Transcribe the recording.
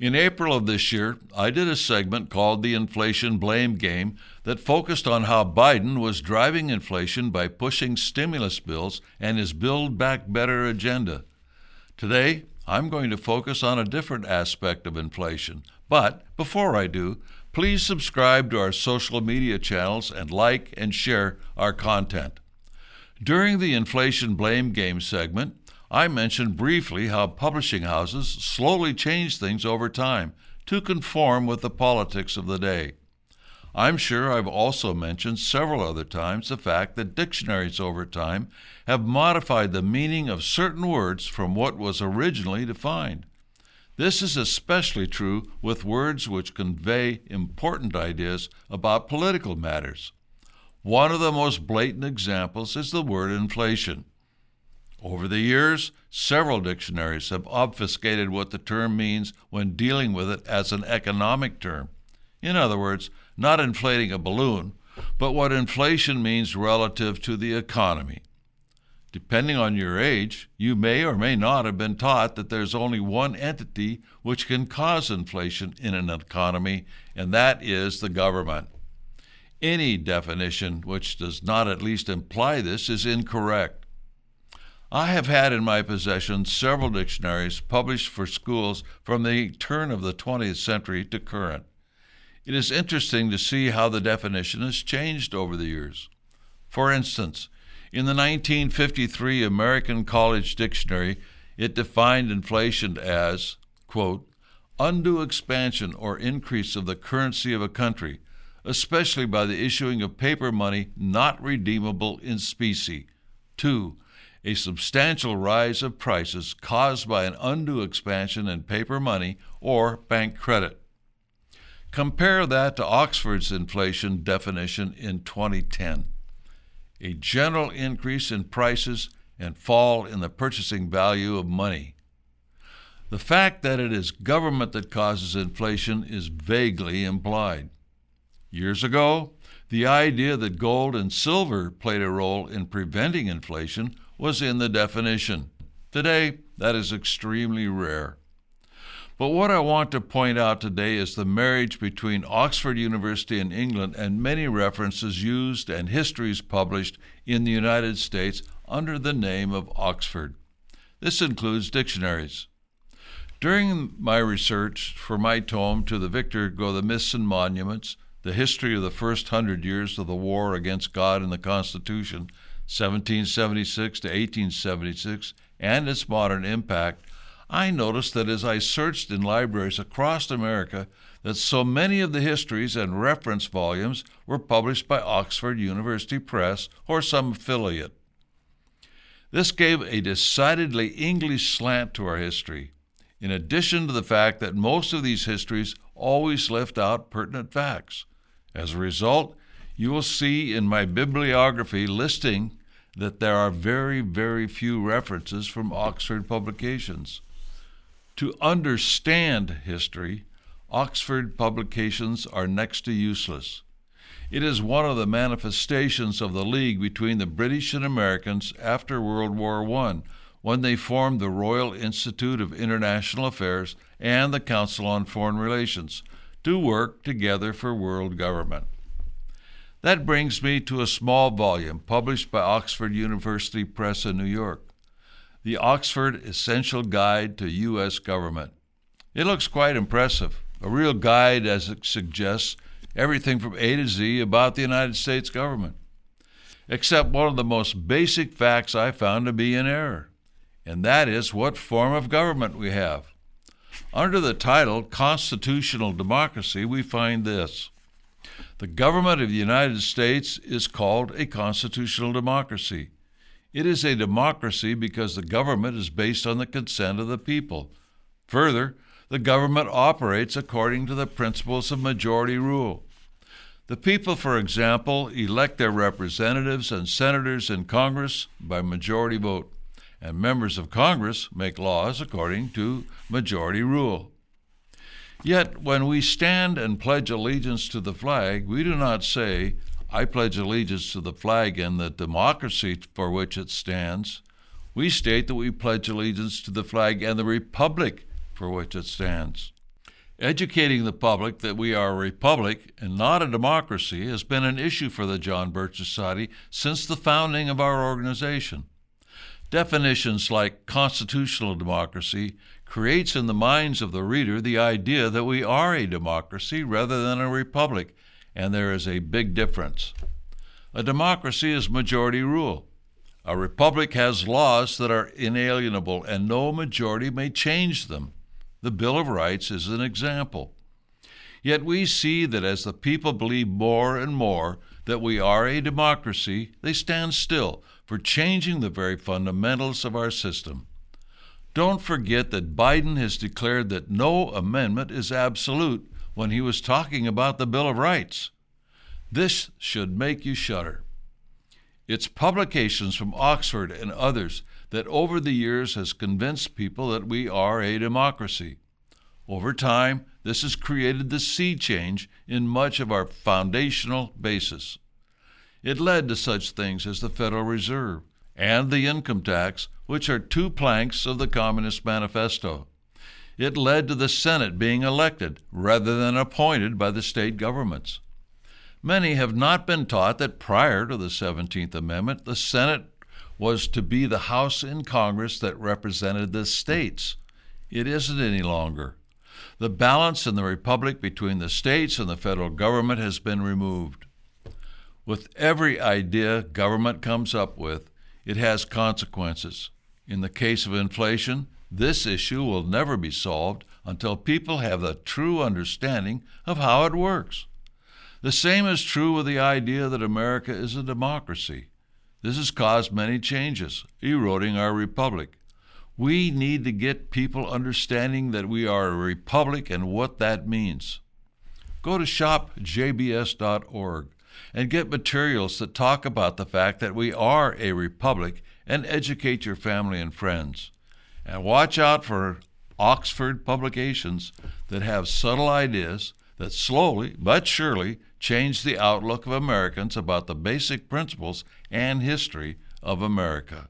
In April of this year, I did a segment called The Inflation Blame Game that focused on how Biden was driving inflation by pushing stimulus bills and his Build Back Better agenda. Today, I'm going to focus on a different aspect of inflation. But before I do, please subscribe to our social media channels and like and share our content. During the Inflation Blame Game segment, I mentioned briefly how publishing houses slowly change things over time to conform with the politics of the day. I'm sure I've also mentioned several other times the fact that dictionaries over time have modified the meaning of certain words from what was originally defined. This is especially true with words which convey important ideas about political matters. One of the most blatant examples is the word inflation. Over the years, several dictionaries have obfuscated what the term means when dealing with it as an economic term. In other words, not inflating a balloon, but what inflation means relative to the economy. Depending on your age, you may or may not have been taught that there's only one entity which can cause inflation in an economy, and that is the government. Any definition which does not at least imply this is incorrect. I have had in my possession several dictionaries published for schools from the turn of the 20th century to current. It is interesting to see how the definition has changed over the years. For instance, in the 1953 American College Dictionary, it defined inflation as, quote, undue expansion or increase of the currency of a country, especially by the issuing of paper money not redeemable in specie. 2 a substantial rise of prices caused by an undue expansion in paper money or bank credit. Compare that to Oxford's inflation definition in 2010 a general increase in prices and fall in the purchasing value of money. The fact that it is government that causes inflation is vaguely implied. Years ago, the idea that gold and silver played a role in preventing inflation was in the definition. Today, that is extremely rare. But what I want to point out today is the marriage between Oxford University in England and many references used and histories published in the United States under the name of Oxford. This includes dictionaries. During my research for my tome To the Victor Go the Myths and Monuments, the history of the first hundred years of the war against God and the Constitution, 1776 to 1876, and its modern impact, I noticed that as I searched in libraries across America, that so many of the histories and reference volumes were published by Oxford University Press or some affiliate. This gave a decidedly English slant to our history, in addition to the fact that most of these histories always left out pertinent facts. As a result, you will see in my bibliography listing that there are very, very few references from Oxford publications. To understand history, Oxford publications are next to useless. It is one of the manifestations of the league between the British and Americans after World War I, when they formed the Royal Institute of International Affairs and the Council on Foreign Relations to work together for world government. That brings me to a small volume published by Oxford University Press in New York The Oxford Essential Guide to U.S. Government. It looks quite impressive, a real guide as it suggests everything from A to Z about the United States government. Except one of the most basic facts I found to be in error, and that is what form of government we have. Under the title Constitutional Democracy, we find this the government of the United States is called a constitutional democracy. It is a democracy because the government is based on the consent of the people. Further, the government operates according to the principles of majority rule. The people, for example, elect their representatives and senators in Congress by majority vote, and members of Congress make laws according to majority rule. Yet, when we stand and pledge allegiance to the flag, we do not say, I pledge allegiance to the flag and the democracy for which it stands. We state that we pledge allegiance to the flag and the republic for which it stands. Educating the public that we are a republic and not a democracy has been an issue for the John Birch Society since the founding of our organization. Definitions like constitutional democracy creates in the minds of the reader the idea that we are a democracy rather than a republic, and there is a big difference. A democracy is majority rule. A republic has laws that are inalienable, and no majority may change them. The Bill of Rights is an example. Yet we see that as the people believe more and more that we are a democracy, they stand still for changing the very fundamentals of our system. Don't forget that Biden has declared that no amendment is absolute when he was talking about the Bill of Rights. This should make you shudder. It's publications from Oxford and others that over the years has convinced people that we are a democracy. Over time, this has created the sea change in much of our foundational basis. It led to such things as the Federal Reserve and the income tax, which are two planks of the Communist Manifesto. It led to the Senate being elected rather than appointed by the state governments. Many have not been taught that prior to the 17th Amendment, the Senate was to be the House in Congress that represented the states. It isn't any longer. The balance in the Republic between the states and the federal government has been removed. With every idea government comes up with, it has consequences. In the case of inflation, this issue will never be solved until people have a true understanding of how it works. The same is true with the idea that America is a democracy. This has caused many changes, eroding our republic. We need to get people understanding that we are a republic and what that means. Go to shopjbs.org and get materials that talk about the fact that we are a republic and educate your family and friends. And watch out for Oxford publications that have subtle ideas that slowly but surely change the outlook of Americans about the basic principles and history of America.